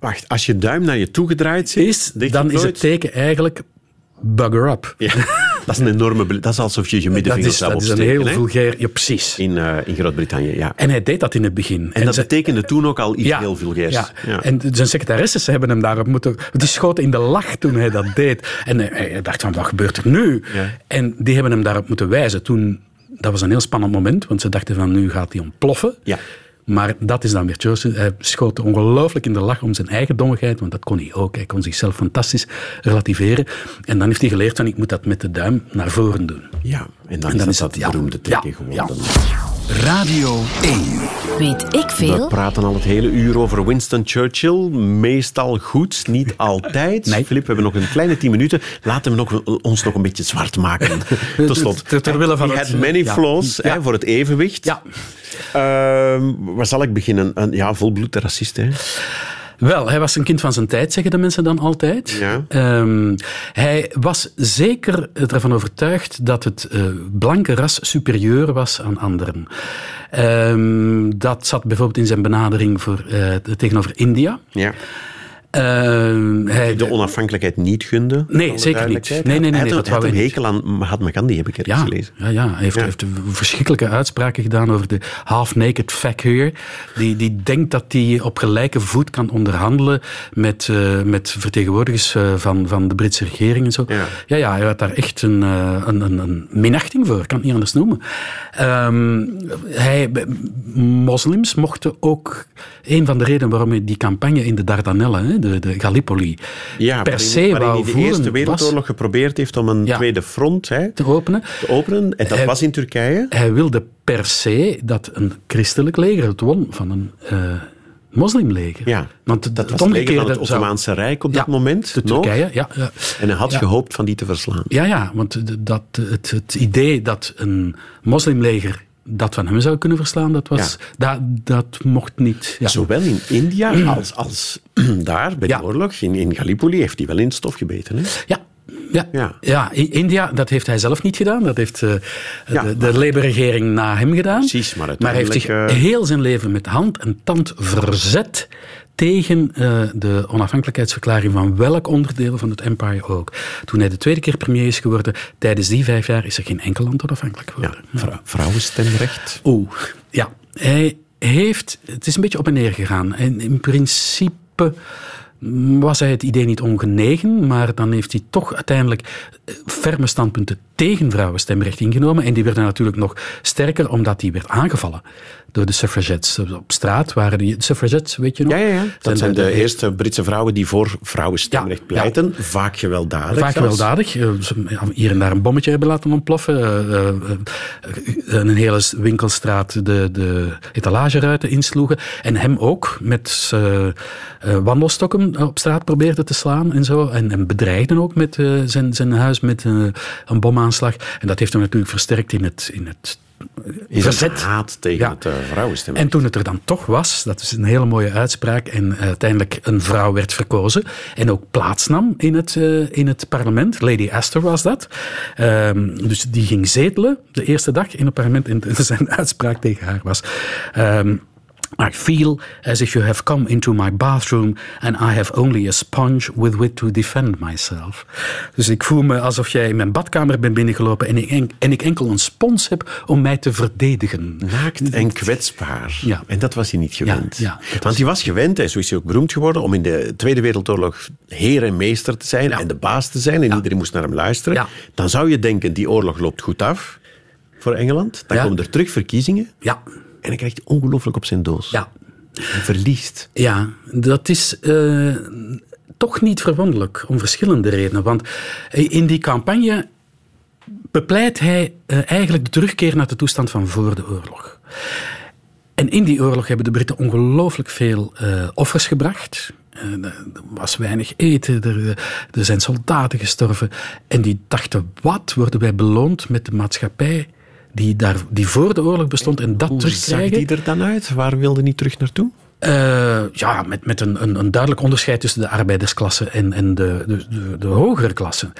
Wacht, als je duim naar je toe gedraaid zit, is, dan is het teken eigenlijk bugger up. Ja, [laughs] dat is een enorme... Dat is alsof je je middenvinger zou dat is een opsteken. heel vulgair... Ja, precies. In, eh, in Groot-Brittannië, ja. En hij deed dat in het begin. En dat ze- betekende toen ook al iets heel vulgairs. Ja. En zijn secretaresses hebben hem daarop moeten... Die schoten in de lach toen hij dat deed. En hij, hij dacht van, wat gebeurt er nu? Ja. En die hebben hem daarop moeten wijzen. Toen, dat was een heel spannend moment, want ze dachten van, nu gaat hij ontploffen. Ja. Maar dat is dan weer Churchill. Hij schoot ongelooflijk in de lach om zijn eigen dommigheid, want dat kon hij ook. Hij kon zichzelf fantastisch relativeren. En dan heeft hij geleerd van, ik moet dat met de duim naar voren doen. Ja, en dan, En dan is dat het- dat ja. beroemde Ja. teken Ja. geworden. Radio 1. Weet ik We veel? praten al het hele uur over Winston Churchill. Meestal goed, niet altijd. Nee. Filip, we hebben nog een kleine tien minuten. Laten we nog, ons nog een beetje zwart maken. [laughs] Tot slot. Ter- ter wille van He het- had many flaws Ja. Hè, voor het evenwicht. Ja. Ehm, waar zal ik beginnen? Een, ja, volbloed racist. Hè? Wel, hij was een kind van zijn tijd, zeggen de mensen dan altijd. Ja. Ehm, hij was zeker ervan overtuigd dat het eh, blanke ras superieur was aan anderen. Ehm, dat zat bijvoorbeeld in zijn benadering voor, eh, tegenover India. Ja. Ehm, hij, De onafhankelijkheid niet gunde. Nee, zeker niet. Nee, nee, nee, Hij had, dat een hekel aan Mahatma Gandhi, heb ik ergens Ja, gelezen. ja, ja, hij heeft, Ja. heeft verschrikkelijke uitspraken gedaan over de half-naked fakir. Die, die denkt dat hij op gelijke voet kan onderhandelen met, eh, met vertegenwoordigers eh, van, van de Britse regering en zo. Ja. ja, ja, hij had daar echt een, eh, een, een, een minachting voor, ik kan het niet anders noemen. Ehm, hij, moslims mochten ook, een van de redenen waarom hij die campagne in de Dardanellen, de, de Gallipoli, Ja, per waarin, se waarin hij de Eerste Wereldoorlog was geprobeerd heeft om een Ja. tweede front hè, te openen. te openen. En dat Hij- was in Turkije. Hij wilde per se dat een christelijk leger het won van een eh, moslimleger. Ja, Want dat het was het leger van het zou- Ottomaanse Rijk op Ja, dat moment. De. Turkije, ja. ja. En hij had Ja. gehoopt van die te verslaan. Ja, ja, want dat, het, het idee dat een moslimleger dat van hem zou kunnen verslaan, dat, was, dat, dat mocht niet. Ja. Zowel in India [clears throat] als, als [clears throat] daar, bij Ja. de oorlog, in, in Gallipoli, heeft hij wel in het stof gebeten. Hè? Ja. Ja. Ja. Ja. I- India, dat heeft hij zelf niet gedaan. Dat heeft eh, Ja, de, de Labour-regering na hem gedaan. Precies, maar hij heeft zich eh, heel zijn leven met hand en tand verzet tegen eh, de onafhankelijkheidsverklaring van welk onderdeel van het empire ook. Toen hij de tweede keer premier is geworden, tijdens die vijf jaar is er geen enkel land onafhankelijk Ja, geworden. vrou- vrouwenstemrecht. Oeh, ja. Hij heeft... Het is een beetje op en neer gegaan. En in principe was hij het idee niet ongenegen, maar dan heeft hij toch uiteindelijk eh, ferme standpunten tegen vrouwenstemrecht ingenomen. En die werden natuurlijk nog sterker omdat hij werd aangevallen door de suffragettes. Op straat waren die suffragettes, weet je nog? Ja, ja, ja. Dat zijn de, de- eerste Britse vrouwen die voor vrouwenstemrecht Ja, pleiten. Vaak gewelddadig. Vaak zelfs. gewelddadig. Eh, Hier en daar een bommetje hebben laten ontploffen. Eh, eh, een hele winkelstraat de, de etalageruiten insloegen. En hem ook met wandelstokken op straat probeerden te slaan en zo. En, en bedreigden ook met zijn, zijn huis met een En dat heeft hem natuurlijk versterkt in het, in het Is verzet. het haat tegen Ja. het uh, vrouwenstemrecht. En toen het er dan toch was, dat is een hele mooie uitspraak, en eh, uiteindelijk een vrouw werd verkozen en ook plaatsnam in het, eh, in het parlement. Lady Astor was dat. Ehm, dus die ging zetelen de eerste dag in het parlement en [laughs] zijn uitspraak tegen haar was... ehm, I feel as if you have come into my bathroom and I have only a sponge with which to defend myself. Dus ik voel me alsof jij in mijn badkamer bent binnengelopen en ik, en, en ik enkel een spons heb om mij te verdedigen. Naakt en kwetsbaar. Ja. En dat was hij niet gewend. Ja, Want hij was gewend, en zo is hij ook beroemd geworden, om in de Tweede Wereldoorlog heer en meester te zijn Ja. en de baas te zijn. En iedereen moest naar hem luisteren. Dan zou je denken, die oorlog loopt goed af voor Engeland. Dan komen er terug verkiezingen Ja, en dan krijgt hij ongelooflijk op zijn doos. ja. Hij verliest. Ja, dat is eh, toch niet verwonderlijk om verschillende redenen. Want in die campagne bepleit hij eh, eigenlijk de terugkeer naar de toestand van voor de oorlog. En in die oorlog hebben de Britten ongelooflijk veel eh, offers gebracht. Eh, er was weinig eten, er, er zijn soldaten gestorven. En die dachten, wat worden wij beloond met de maatschappij die, daar, die voor de oorlog bestond en dat Hoe zag terugkrijgen? die er dan uit? Waar wilde hij terug naartoe? Uh, ja, met, met een, een, een, duidelijk onderscheid tussen de arbeidersklasse en, en de, de, de, de hogere klasse.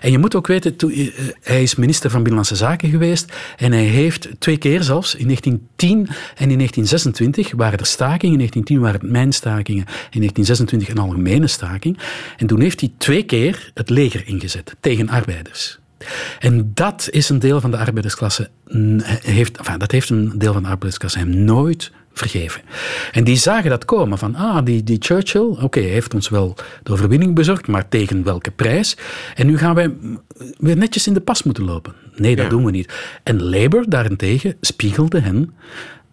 En je moet ook weten, to, uh, hij is minister van Binnenlandse Zaken geweest en hij heeft twee keer zelfs, in 1910 en in 1926 waren er stakingen. In 1910 waren het mijnstakingen, in 1926 een algemene staking. En toen heeft hij twee keer het leger ingezet tegen arbeiders. En dat is een deel van de arbeidersklasse, heeft, enfin, dat heeft een deel van de arbeidersklasse hem nooit vergeven. En die zagen dat komen van, ah, die, die Churchill, oké, hij heeft ons wel de overwinning bezorgd, maar tegen welke prijs? En nu gaan wij weer netjes in de pas moeten lopen. Nee, dat doen we niet. En Labour daarentegen spiegelde hen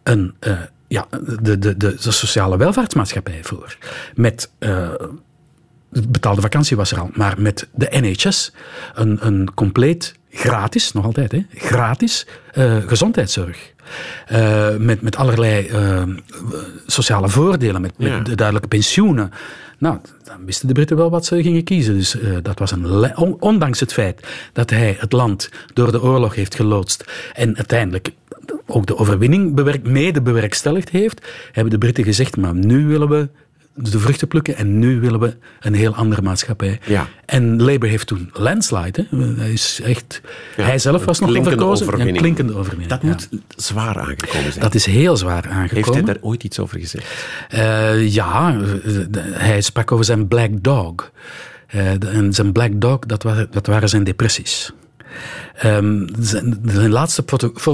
een, uh, ja, de, de, de, de, sociale welvaartsmaatschappij voor. Met... Uh, de betaalde vakantie was er al, maar met de NHS een, een compleet gratis, nog altijd, hè, gratis uh, gezondheidszorg. Uh, met, met allerlei uh, sociale voordelen, met, met duidelijke pensioenen. Nou, dan wisten de Britten wel wat ze gingen kiezen. Dus dat was een ondanks het feit dat hij het land door de oorlog heeft geloodst en uiteindelijk ook de overwinning bewerkt, mede bewerkstelligd heeft, hebben de Britten gezegd, maar nu willen we de vruchten plukken en nu willen we een heel andere maatschappij. Ja. En Labour heeft toen landslide. Hè. Hij, is echt, hij zelf was nog verkozen. Een klinkende overwinning. Dat moet zwaar aangekomen zijn. Dat is heel zwaar aangekomen. Heeft hij daar ooit iets over gezegd? Uh, ja, hij sprak over zijn black dog. Uh, en zijn black dog, dat, dat waren zijn depressies. Um, zijn, zijn, laatste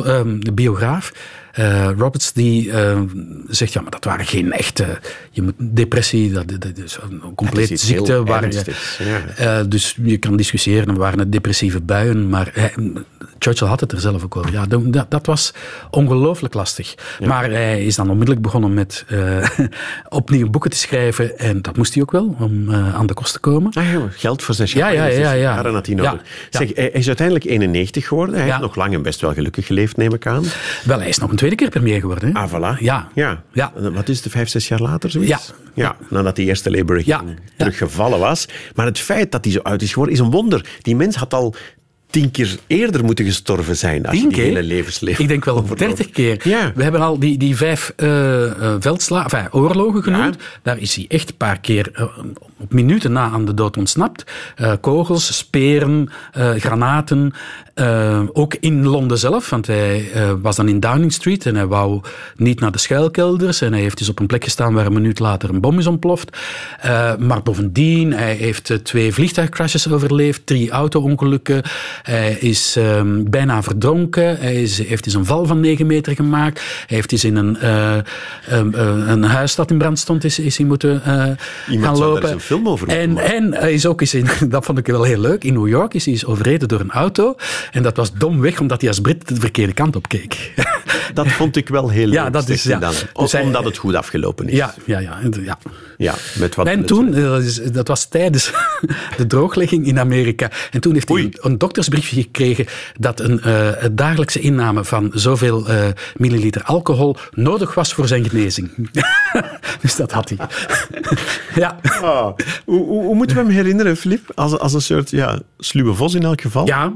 um, biograaf uh, Roberts die uh, zegt, ja, maar dat waren geen echte... Je moet, depressie, dat, dat is een complete is ziekte. Waar je, ja. uh, dus je kan discussiëren, waren het depressieve buien, maar hij, Churchill had het er zelf ook over. Ja, dat, dat was ongelooflijk lastig. Ja. Maar hij is dan onmiddellijk begonnen met [laughs] opnieuw boeken te schrijven en dat moest hij ook wel, om aan de kost te komen. Ah, ja, geld voor zijn ja, ja, ja, ja. Jaren had hij nodig. Zeg, hij is uiteindelijk 91 geworden. Hij heeft nog lang en best wel gelukkig geleefd, neem ik aan. Wel, hij is nog een tweede keer premier geworden. Hè? Ah, voilà. Ja. ja. ja. Wat is het, vijf, zes jaar later zoiets? Ja. Ja, nadat die eerste Labour-regering teruggevallen was. Maar het feit dat hij zo uit is geworden, is een wonder. Die mens had al tien keer eerder moeten gestorven zijn als tien je die hele levensleven Ik denk wel dertig keer. Ja. We hebben al die, die vijf uh, veldsla enfin, oorlogen genoemd. Ja. Daar is hij echt een paar keer uh, op minuten na aan de dood ontsnapt. Uh, kogels, speren, granaten. Ook in Londen zelf, want hij was dan in Downing Street en hij wou niet naar de schuilkelders. En hij heeft dus op een plek gestaan waar een minuut later een bom is ontploft. maar bovendien, hij heeft twee vliegtuigcrashes overleefd, drie auto-ongelukken. Hij is um, bijna verdronken. Hij is, heeft eens een val van 9 meter gemaakt. Hij heeft eens in een, um, een huis dat in brand stond, is, is hij moeten gaan lopen. Daar een film over en, en hij is ook eens in, [laughs] dat vond ik wel heel leuk, in New York is hij is overreden door een auto. En dat was dom weg, omdat hij als Brit de verkeerde kant op keek. Dat vond ik wel heel leuk. Ja, dat is, ja. Dan. Dus hij, omdat het goed afgelopen is. Ja, ja, ja. ja. ja met wat en toen, dat, is, dat was tijdens [laughs] de drooglegging in Amerika. En toen heeft hij een, een doktersbriefje gekregen dat een uh, dagelijkse inname van zoveel uh, milliliter alcohol nodig was voor zijn genezing. [laughs] dus dat had hij. [laughs] ja. Oh, hoe, hoe, hoe, moeten we hem herinneren, Filip? Als, als een soort ja, sluwe vos in elk geval? Ja.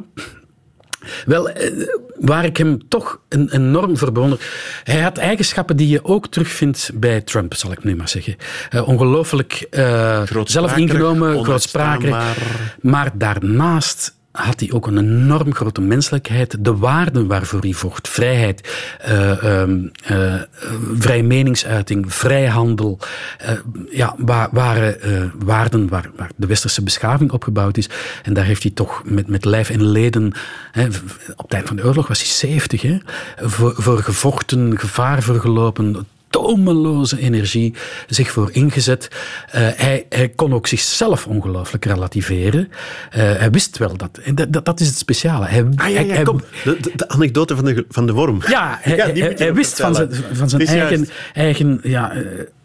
Wel, eh, waar ik hem toch een, enorm verbonder. Hij had eigenschappen die je ook terugvindt bij Trump, zal ik nu maar zeggen. Uh, ongelooflijk uh, zelfingenomen, grootsprakerig. Maar daarnaast had hij ook een enorm grote menselijkheid. De waarden waarvoor hij vocht, vrijheid, uh, vrije meningsuiting, vrijhandel, ja, waren waarden waar, waar, de westerse beschaving opgebouwd is. En daar heeft hij toch met, met lijf en leden, hè, op het eind van de oorlog was hij 70, hè, voor, voor gevochten, gevaar voor gelopen, tomeloze energie zich voor ingezet. Uh, hij, hij, kon ook zichzelf ongelooflijk relativeren. Uh, hij wist wel dat, dat. Dat is het speciale. Hij, ah, ja, ja, hij, kom. De, anekdote van de, van de worm. Ja, hij, [laughs] ja, hij wist van zijn, van zijn eigen, eigen ja, uh,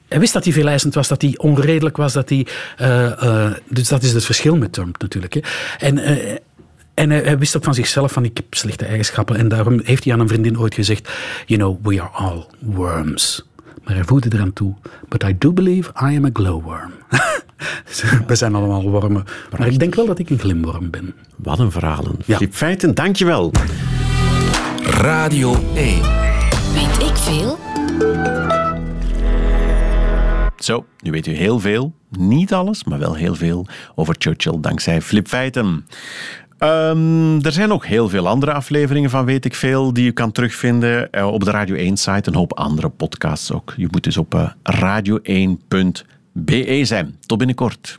hij wist dat hij veeleisend was, dat hij onredelijk was, dat hij... Dus dat is het verschil met Trump natuurlijk. Hè. En, en hij, hij, wist ook van zichzelf van ik heb slechte eigenschappen. En daarom heeft hij aan een vriendin ooit gezegd... You know, we are all worms. Maar hij voegde eraan toe. But I do believe I am a glowworm. [laughs] We zijn allemaal wormen. Maar ik denk wel dat ik een glimworm ben. Wat een verhalen. Ja. Filip Feiten, dankjewel. Radio 1. Weet ik veel? Zo, nu weet u heel veel. Niet alles, maar wel heel veel over Churchill dankzij Flipfeiten. Um, er zijn ook heel veel andere afleveringen van Weet ik Veel die je kan terugvinden uh, op de Radio 1-site. Een hoop andere podcasts ook. Je moet dus op uh, radio1.be zijn. Tot binnenkort.